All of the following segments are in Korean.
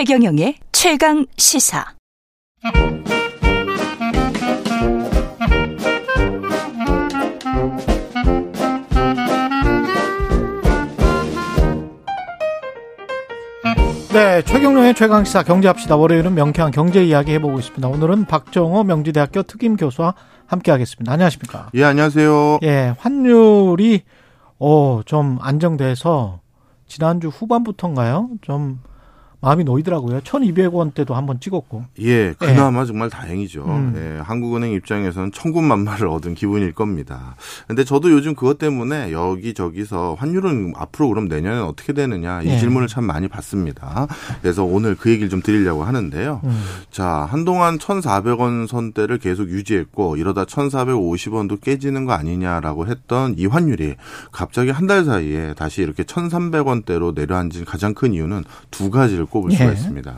최경영의 최강 시사. 네, 최경영의 최강시사 경제합시다. 월요일은 명쾌한 경제 이야기 해보고 있습니다. 오늘은 박정호 명지대학교 특임 교수와 함께하겠습니다. 안녕하십니까? 예, 안녕하세요. 예, 환율이 어, 좀 안정돼서 지난주 후반부터인가요? 좀 마음이 놓이더라고요. 1,200원대도 한번 찍었고. 예, 그나마 예. 정말 다행이죠. 음. 예, 한국은행 입장에서는 천군만마를 얻은 기분일 겁니다. 근데 저도 요즘 그것 때문에 여기저기서 환율은 앞으로 그럼 내년엔 어떻게 되느냐 이 예. 질문을 참 많이 받습니다. 그래서 오늘 그 얘기를 좀 드리려고 하는데요. 음. 자, 한동안 1,400원 선대를 계속 유지했고 이러다 1,450원도 깨지는 거 아니냐라고 했던 이 환율이 갑자기 한 달 사이에 다시 이렇게 1,300원대로 내려앉은 가장 큰 이유는 두 가지를 꼽을 수가 예. 있습니다.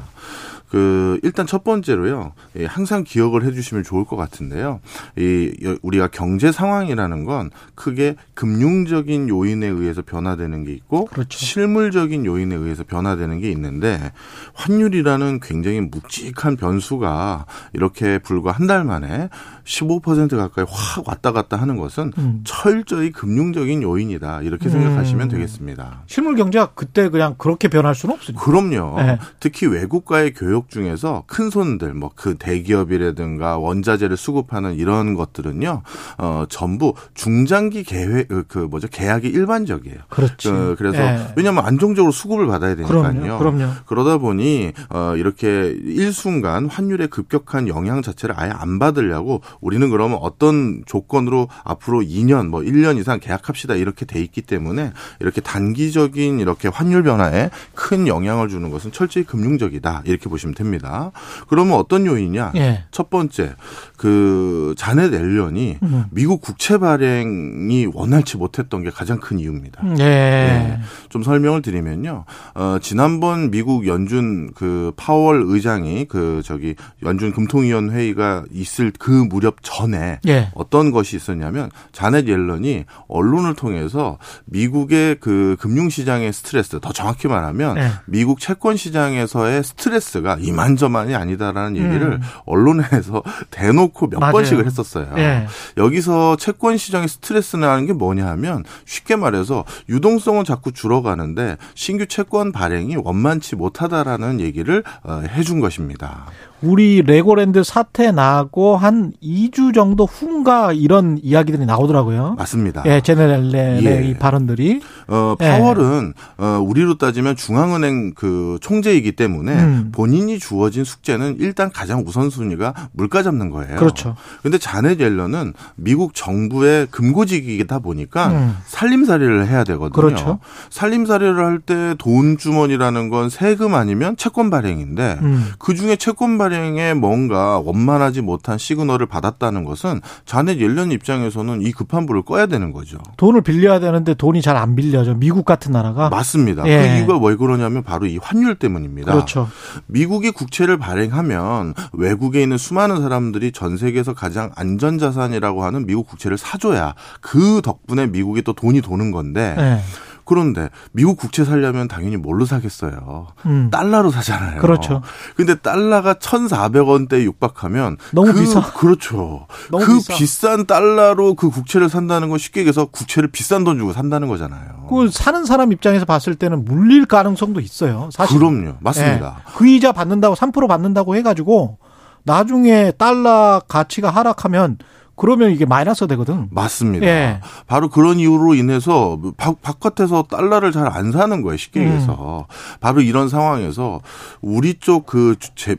그 일단 첫 번째로요. 예, 항상 기억을 해 주시면 좋을 것 같은데요. 이 우리가 경제 상황이라는 건 크게 금융적인 요인에 의해서 변화되는 게 있고 그렇죠. 실물적인 요인에 의해서 변화되는 게 있는데 환율이라는 굉장히 묵직한 변수가 이렇게 불과 한 달 만에 15% 가까이 확 왔다 갔다 하는 것은 음. 철저히 금융적인 요인이다 이렇게 생각하시면 음. 되겠습니다. 실물 경제가 그때 그냥 그렇게 변할 수는 없습니다. 그럼요. 네. 특히 외국과의 교역 중에서 큰 손들 뭐 그 대기업이라든가 원자재를 수급하는 이런 것들은요 어 전부 중장기 계획 그, 그 뭐죠 계약이 일반적이에요. 그렇죠. 그, 래서 네. 왜냐하면 안정적으로 수급을 받아야 되니까요. 그럼요. 그럼요. 그러다 보니 어 이렇게 일순간 환율의 급격한 영향 자체를 아예 안 받으려고 우리는 그러면 어떤 조건으로 앞으로 2년 뭐 1년 이상 계약합시다 이렇게 돼 있기 때문에 이렇게 단기적인 이렇게 환율 변화에 큰 영향을 주는 것은 철저히 금융적이다 이렇게 보시면 됩니다. 그러면 어떤 요인이냐? 예. 첫 번째 그 자넷 앨런이 음. 미국 국채 발행이 원활치 못했던 게 가장 큰 이유입니다. 예. 예. 좀 설명을 드리면요. 어, 지난번 미국 연준 그 파월 의장이 그 저기 연준 금통위원 회의가 있을 그 무렵 전에 예. 어떤 것이 있었냐면 자넷 옐런이 언론을 통해서 미국의 그 금융시장의 스트레스 더 정확히 말하면 예. 미국 채권 시장에서의 스트레스가 이만저만이 아니다라는 얘기를 음. 언론에서 대놓고 몇 맞아요. 번씩을 했었어요. 예. 여기서 채권 시장의 스트레스라는 게 뭐냐 하면 쉽게 말해서 유동성은 자꾸 줄어가는데 신규 채권 발행이 원만치 못하다라는 얘기를 어, 해준 것입니다. 우리 레고랜드 사태 나고 한 2주 정도 후인가 이런 이야기들이 나오더라고요. 맞습니다. 예, 제네랄의 예. 발언들이. 어, 파월은 예. 어, 우리로 따지면 중앙은행 그 총재이기 때문에 음. 본인이 주어진 숙제는 일단 가장 우선순위가 물가 잡는 거예요. 그렇죠. 근데 자넷 옐런은 미국 정부의 금고직이다 보니까 음. 살림살이를 해야 되거든요. 그렇죠. 살림살이를 할 때 돈 주머니라는 건 세금 아니면 채권 발행인데 음. 그 중에 채권 발행 발행에 뭔가 원만하지 못한 시그널을 받았다는 것은 자네 옐런 입장에서는 이 급한 불을 꺼야 되는 거죠. 돈을 빌려야 되는데 돈이 잘 안 빌려 져. 미국 같은 나라가. 맞습니다. 예. 그 이유가 왜 그러냐면 바로 이 환율 때문입니다. 그렇죠. 미국이 국채를 발행하면 외국에 있는 수많은 사람들이 전 세계에서 가장 안전 자산이라고 하는 미국 국채를 사줘야 그 덕분에 미국이 또 돈이 도는 건데 예. 그런데 미국 국채 살려면 당연히 뭘로 사겠어요? 음. 달러로 사잖아요. 그렇죠. 근데 달러가 1,400원대에 육박하면 너무 그, 비싸. 그렇죠. 너무 그 비싸. 비싼 달러로 그 국채를 산다는 건 쉽게 얘기해서 국채를 비싼 돈 주고 산다는 거잖아요. 그 사는 사람 입장에서 봤을 때는 물릴 가능성도 있어요. 사실. 그럼요. 맞습니다. 네. 그 이자 받는다고 3% 받는다고 해 가지고 나중에 달러 가치가 하락하면 그러면 이게 마이너스 되거든. 맞습니다. 예. 바로 그런 이유로 인해서 바, 깥에서 달러를 잘 안 사는 거예요. 쉽게 음. 얘기해서. 음. 바로 이런 상황에서 우리 쪽그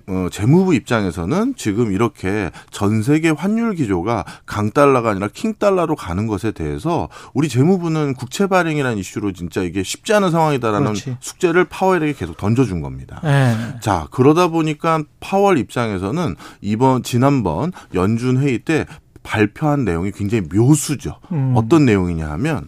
어, 재무부 입장에서는 지금 이렇게 전 세계 환율 기조가 강달러가 아니라 킹달러로 가는 것에 대해서 우리 재무부는 국채 발행이라는 이슈로 진짜 이게 쉽지 않은 상황이다라는 그렇지. 숙제를 파월에게 계속 던져준 겁니다. 예. 자, 그러다 보니까 파월 입장에서는 이번 지난번 연준 회의 때 발표한 내용이 굉장히 묘수죠. 음. 어떤 내용이냐 하면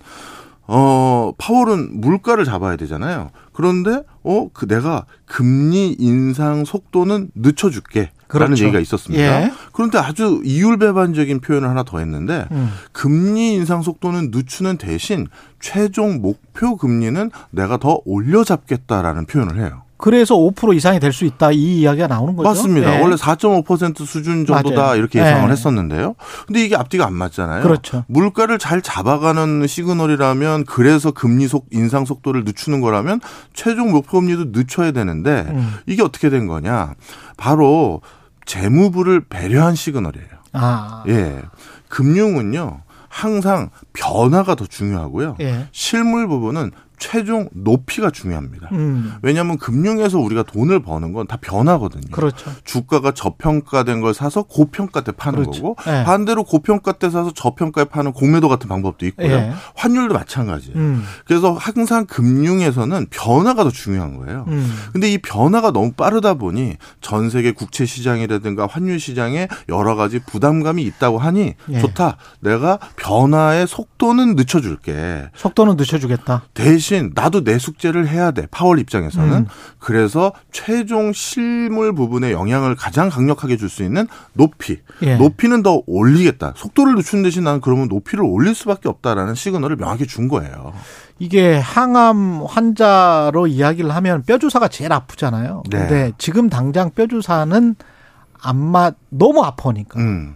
어, 파월은 물가를 잡아야 되잖아요. 그런데 어, 그 내가 금리 인상 속도는 늦춰 줄게. 라는 그렇죠. 얘기가 있었습니다. 예. 그런데 아주 이율배반적인 표현을 하나 더 했는데 음. 금리 인상 속도는 늦추는 대신 최종 목표 금리는 내가 더 올려잡겠다라는 표현을 해요. 그래서 5% 이상이 될 수 있다 이 이야기가 나오는 거죠. 맞습니다. 네. 원래 4.5% 수준 정도다 맞아요. 이렇게 예상을 네. 했었는데요. 근데 이게 앞뒤가 안 맞잖아요. 그렇죠. 물가를 잘 잡아가는 시그널이라면 그래서 금리 속 인상 속도를 늦추는 거라면 최종 목표 금리도 늦춰야 되는데 음. 이게 어떻게 된 거냐? 바로 재무부를 배려한 시그널이에요. 아, 예. 금융은요. 항상 변화가 더 중요하고요. 예. 실물 부분은 최종 높이가 중요합니다. 음, 왜냐하면 금융에서 우리가 돈을 버는 건 다 변하거든요. 그렇죠. 주가가 저평가된 걸 사서 고평가 때 파는 그렇죠. 거고 예. 반대로 고평가 때 사서 저평가에 파는 공매도 같은 방법도 있고요. 예. 환율도 마찬가지예요. 음, 그래서 항상 금융에서는 변화가 더 중요한 거예요. 음, 근데 이 변화가 너무 빠르다 보니 전 세계 국채 시장이라든가 환율 시장에 여러 가지 부담감이 있다고 하니 예. 좋다. 내가 변화의 속도는 늦춰줄게. 속도는 늦춰주겠다. 대신 나도 내 숙제를 해야 돼. 파월 입장에서는. 음. 그래서 최종 실물 부분에 영향을 가장 강력하게 줄 수 있는 높이. 예. 높이는 더 올리겠다. 속도를 늦추는 대신 나는 그러면 높이를 올릴 수밖에 없다라는 시그널을 명확히 준 거예요. 이게 항암 환자로 이야기를 하면 뼈 주사가 제일 아프잖아요. 네. 근데 지금 당장 뼈 주사는 안 맞 너무 아파니까. 음.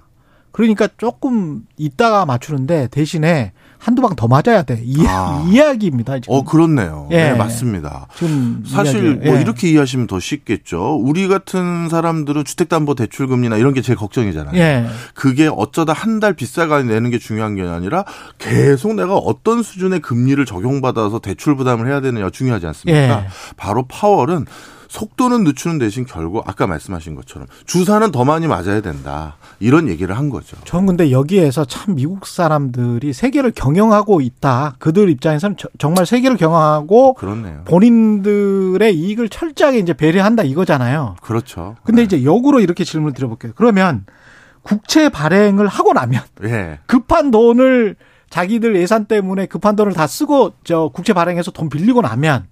그러니까 조금 있다가 맞추는데 대신에 한두 방 더 맞아야 돼. 이 아. 이야기입니다. 지금. 어, 그렇네요. 예. 네, 맞습니다. 지금 사실. 뭐 예. 이렇게 이해하시면 더 쉽겠죠. 우리 같은 사람들은 주택담보대출금리나 이런 게 제일 걱정이잖아요. 예. 그게 어쩌다 한 달 비싸게 내는 게 중요한 게 아니라 계속 내가 어떤 수준의 금리를 적용받아서 대출 부담을 해야 되느냐 중요하지 않습니까? 예. 바로 파월은 속도는 늦추는 대신 결국 아까 말씀하신 것처럼 주사는 더 많이 맞아야 된다. 이런 얘기를 한 거죠. 전 근데 여기에서 참 미국 사람들이 세계를 경영하고 있다. 그들 입장에서는 저- 정말 세계를 경영하고 그렇네요. 본인들의 이익을 철저하게 이제 배려한다 이거잖아요. 그렇죠. 근데 이제 역으로 이렇게 질문을 드려볼게요. 그러면 국채 발행을 하고 나면 예. 급한 돈을 자기들 예산 때문에 급한 돈을 다 쓰고 저 국채 발행해서 돈 빌리고 나면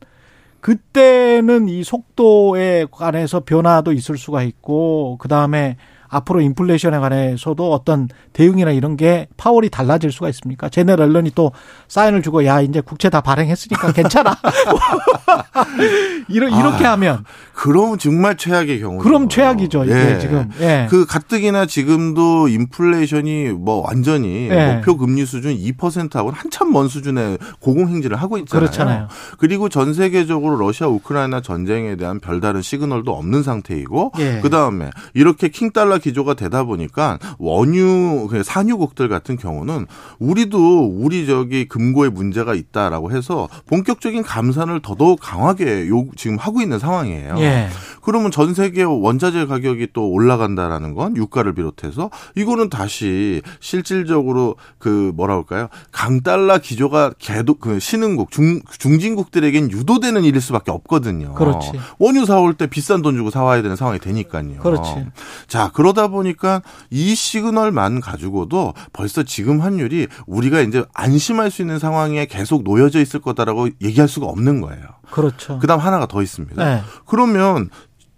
그때는 이 속도에 관해서 변화도 있을 수가 있고 그 다음에 앞으로 인플레이션에 관해서도 어떤 대응이나 이런 게 파월이 달라질 수가 있습니까? 제네럴 앨런이 또 사인을 주고 야 이제 국채 다 발행했으니까 괜찮아. 이러, 이렇게 아, 하면 그럼 정말 최악의 경우. 그럼 최악이죠 이게 지금. 예. 그 가뜩이나 지금도 인플레이션이 뭐 완전히 예. 목표 금리 수준 2%하고는 한참 먼 수준의 고공행진을 하고 있잖아요. 그렇잖아요. 그리고 전 세계적으로 러시아 우크라이나 전쟁에 대한 별다른 시그널도 없는 상태이고 예. 그다음에 이렇게 킹 달러 기조가 되다 보니까 원유 그 산유국들 같은 경우는 우리도 우리 저기 금고에 문제가 있다라고 해서 본격적인 감산을 더더욱 강하게 요 지금 하고 있는 상황이에요. 예. 그러면 전 세계 원자재 가격이 또 올라간다라는 건 유가를 비롯해서 이거는 다시 실질적으로 그 뭐라 할까요? 강달러 기조가 계속 그 신흥국 중 중진국들에겐 유도되는 일일 수밖에 없거든요. 그렇지. 원유 사올 때 비싼 돈 주고 사와야 되는 상황이 되니까요. 그렇지. 자, 그러다 보니까 이 시그널만 가지고도 벌써 지금 환율이 우리가 이제 안심할 수 있는 상황에 계속 놓여져 있을 거다라고 얘기할 수가 없는 거예요. 그렇죠. 그다음 하나가 더 있습니다. 네. 그러면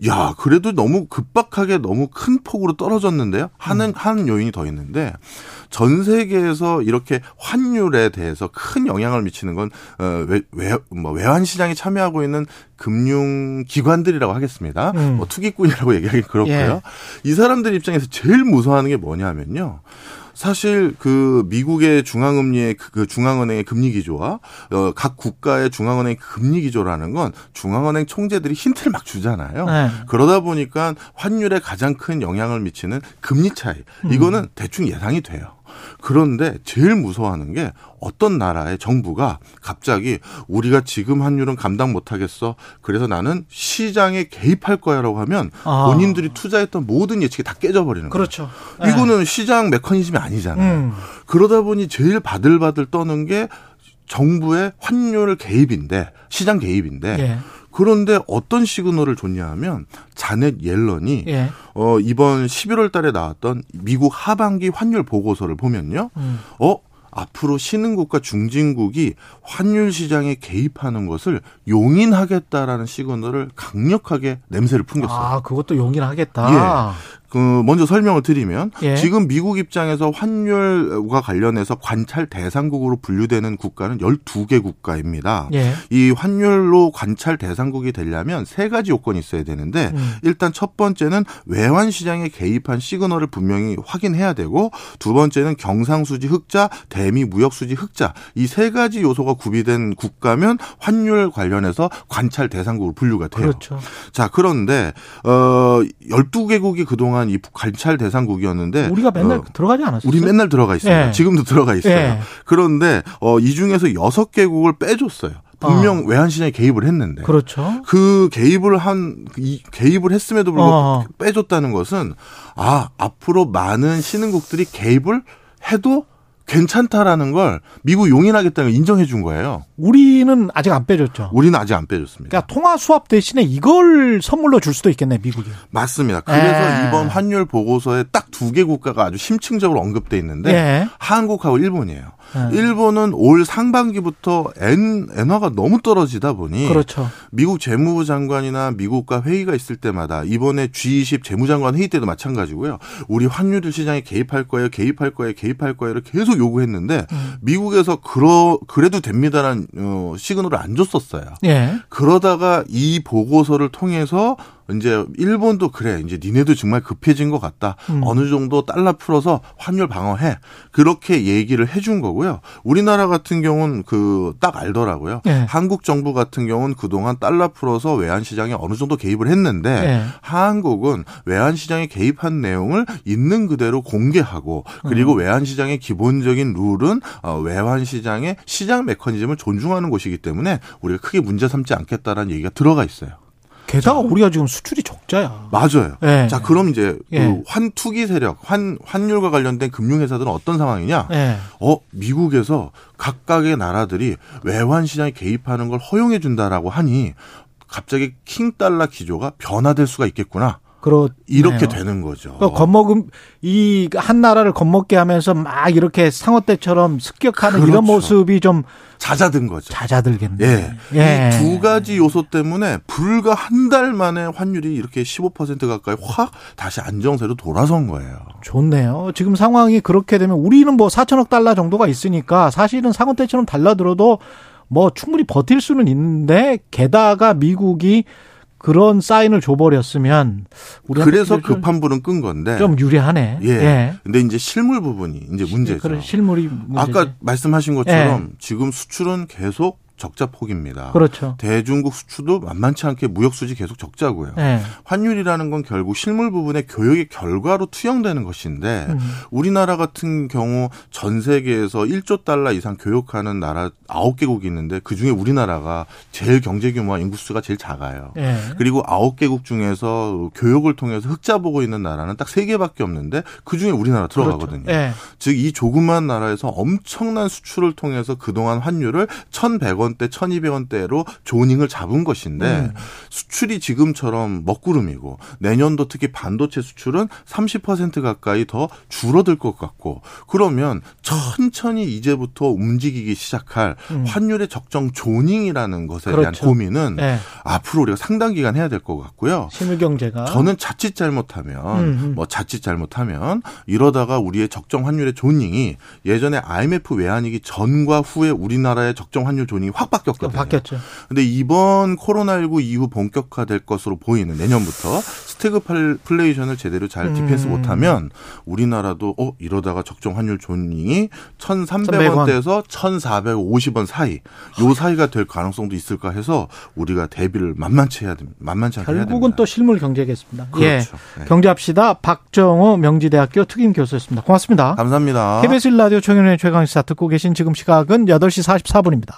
야, 그래도 너무 급박하게 너무 큰 폭으로 떨어졌는데요. 하는 한 요인이 더 있는데 전 세계에서 이렇게 환율에 대해서 큰 영향을 미치는 건 어, 외, 외, 뭐 외환 시장에 참여하고 있는 금융 기관들이라고 하겠습니다. 음. 뭐 투기꾼이라고 얘기하기 그렇고요. 예. 이 사람들 입장에서 제일 무서워하는 게 뭐냐면요. 사실 그 미국의 중앙금리의 그- 그 중앙은행의 금리 기조와 어, 각 국가의 중앙은행 금리 기조라는 건 중앙은행 총재들이 힌트를 막 주잖아요. 네. 그러다 보니까 환율에 가장 큰 영향을 미치는 금리 차이 이거는 대충 예상이 돼요. 그런데 제일 무서워하는 게 어떤 나라의 정부가 갑자기 우리가 지금 환율은 감당 못하겠어. 그래서 나는 시장에 개입할 거야라고 하면 아. 본인들이 투자했던 모든 예측이 다 깨져버리는 거예요. 그렇죠. 이거는 시장 메커니즘이 아니잖아요. 음. 그러다 보니 제일 바들바들 떠는 게 정부의 환율 개입인데 시장 개입인데 예. 그런데 어떤 시그널을 줬냐 하면 자넷 옐런이 예. 어 이번 11월 달에 나왔던 미국 하반기 환율 보고서를 보면요. 음. 어 앞으로 신흥국과 중진국이 환율 시장에 개입하는 것을 용인하겠다라는 시그널을 강력하게 냄새를 풍겼어요. 아, 그것도 용인하겠다. 그 먼저 설명을 드리면 예. 지금 미국 입장에서 환율과 관련해서 관찰 대상국으로 분류되는 국가는 12개 국가입니다. 예. 이 환율로 관찰 대상국이 되려면 세 가지 요건이 있어야 되는데 음. 일단 첫 번째는 외환 시장에 개입한 시그널을 분명히 확인해야 되고 두 번째는 경상수지 흑자, 대미 무역 수지 흑자 이 세 가지 요소가 구비된 국가면 환율 관련해서 관찰 대상국으로 분류가 돼요. 그렇죠. 자, 그런데 어 12개국이 그동안 이 관찰 대상국이었는데 우리가 맨날 어, 들어가지 않았어요. 우리 맨날 들어가 있습니다. 예. 지금도 들어가 있어요. 예. 그런데 어, 이 중에서 여섯 개국을 빼줬어요. 분명 외환 시장에 개입을 했는데. 아. 그렇죠. 그 개입을 한, 이 개입을 했음에도 불구하고 어. 빼줬다는 것은, 아, 앞으로 많은 신흥국들이 개입을 해도 괜찮다라는 걸 미국 용인하겠다는 걸 인정해 준 거예요. 우리는 아직 안 빼줬죠. 우리는 아직 안 빼줬습니다. 그러니까 통화 수합 대신에 이걸 선물로 줄 수도 있겠네, 미국이. 맞습니다. 그래서 에. 이번 환율 보고서에 딱 두 개 국가가 아주 심층적으로 언급돼 있는데 예. 한국하고 일본이에요. 예. 일본은 올 상반기부터 엔, 엔화가 너무 떨어지다 보니 그렇죠. 미국 재무부 장관이나 미국과 회의가 있을 때마다 이번에 G20 재무장관 회의 때도 마찬가지고요. 우리 환율 시장에 개입할 거예요, 개입할 거예요, 개입할 거예요를 계속 요구했는데 음. 미국에서 그러 그래도 됩니다라는 어, 시그널을 안 줬었어요. 예. 그러다가 이 보고서를 통해서 이제 일본도 그래 이제 니네도 정말 급해진 것 같다 음. 어느 정도 달러 풀어서 환율 방어해 그렇게 얘기를 해준 거고요 우리나라 같은 경우는 그 딱 알더라고요 예. 한국 정부 같은 경우는 그동안 달러 풀어서 외환 시장에 어느 정도 개입을 했는데 예. 한국은 외환 시장에 개입한 내용을 있는 그대로 공개하고 그리고 음. 외환 시장의 기본적인 룰은 어, 외환 시장의 시장 메커니즘을 존중하는 곳이기 때문에 우리가 크게 문제 삼지 않겠다라는 얘기가 들어가 있어요. 게다가 우리가 지금 수출이 적자야. 맞아요. 예. 자, 그럼 이제 예. 그 환투기 세력, 환 환율과 관련된 금융 회사들은 어떤 상황이냐? 예. 어, 미국에서 각각의 나라들이 외환 시장에 개입하는 걸 허용해 준다라고 하니 갑자기 킹 달러 기조가 변화될 수가 있겠구나. 그렇 이렇게 되는 거죠. 그러니까 겁먹음 이 한 나라를 겁먹게 하면서 막 이렇게 상어 때처럼 습격하는 이런 그렇죠. 모습이 좀 잦아든 거죠. 잦아들겠네. 예. 예. 이두 가지 요소 때문에 불과 한 달 만에 환율이 이렇게 15% 가까이 확 다시 안정세로 돌아선 거예요. 좋네요. 지금 상황이 그렇게 되면 우리는 뭐 4천억 달러 정도가 있으니까 사실은 상어 때처럼 달라들어도 뭐 충분히 버틸 수는 있는데 게다가 미국이 그런 사인을 줘버렸으면 그래서 좀- 급한 불은 끈 건데. 좀 유리하네. 예. 근데 이제 실물 부분이 이제 문제죠. 그래 실물이 문제지. 아까 말씀하신 것처럼 지금 수출은 계속 적자 폭입니다. 그렇죠. 대중국 수출도 만만치 않게 무역 수지 계속 적자고요. 예. 환율이라는 건 결국 실물 부분의 교역의 결과로 투영되는 것인데 음. 우리나라 같은 경우 전 세계에서 1조 달러 이상 교역하는 나라 9개국이 있는데 그중에 우리나라가 제일 경제 규모와 인구 수가 제일 작아요. 예. 그리고 9개국 중에서 교역을 통해서 흑자 보고 있는 나라는 딱 3개밖에 없는데 그중에 우리나라 들어가거든요. 그렇죠. 예. 즉이 조그만 나라에서 엄청난 수출을 통해서 그동안 환율을 1,100원 대, 1,200원대로 조닝을 잡은 것인데 음. 수출이 지금처럼 먹구름이고 내년도 특히 반도체 수출은 30% 가까이 더 줄어들 것 같고 그러면 천천히 이제부터 움직이기 시작할 음. 환율의 적정 zoning이라는 것에 대한 그렇죠. 고민은 예. 앞으로 우리가 상당 기간 해야 될 것 같고요. 실물 경제가 저는 자칫 잘못하면 음, 음. 뭐 자칫 잘못하면 이러다가 우리의 적정 환율의 zoning이 예전에 IMF 외환위기 전과 후에 우리나라의 적정 환율 zoning이 확 바뀌었거든요. 바뀌었죠. 근데 이번 코로나19 이후 본격화될 것으로 보이는 내년부터 스태그플레이션을 제대로 잘 음. defense 못하면 우리나라도 어 이러다가 적정 환율 조닝이 1,300원대에서 1,450원 사이 요 사이가 될 가능성도 있을까 해서 우리가 대비를 만만치 해야 됩니다. 만만치 않게 해야 됩니다. 결국은 또 실물 경제겠습니다. 그렇죠. 예. 네. 경제합시다. 박정호 명지대학교 특임 교수였습니다. 고맙습니다. 감사합니다. KBS 라디오 총연의 최강시사 듣고 계신 지금 시각은 8시 44분입니다.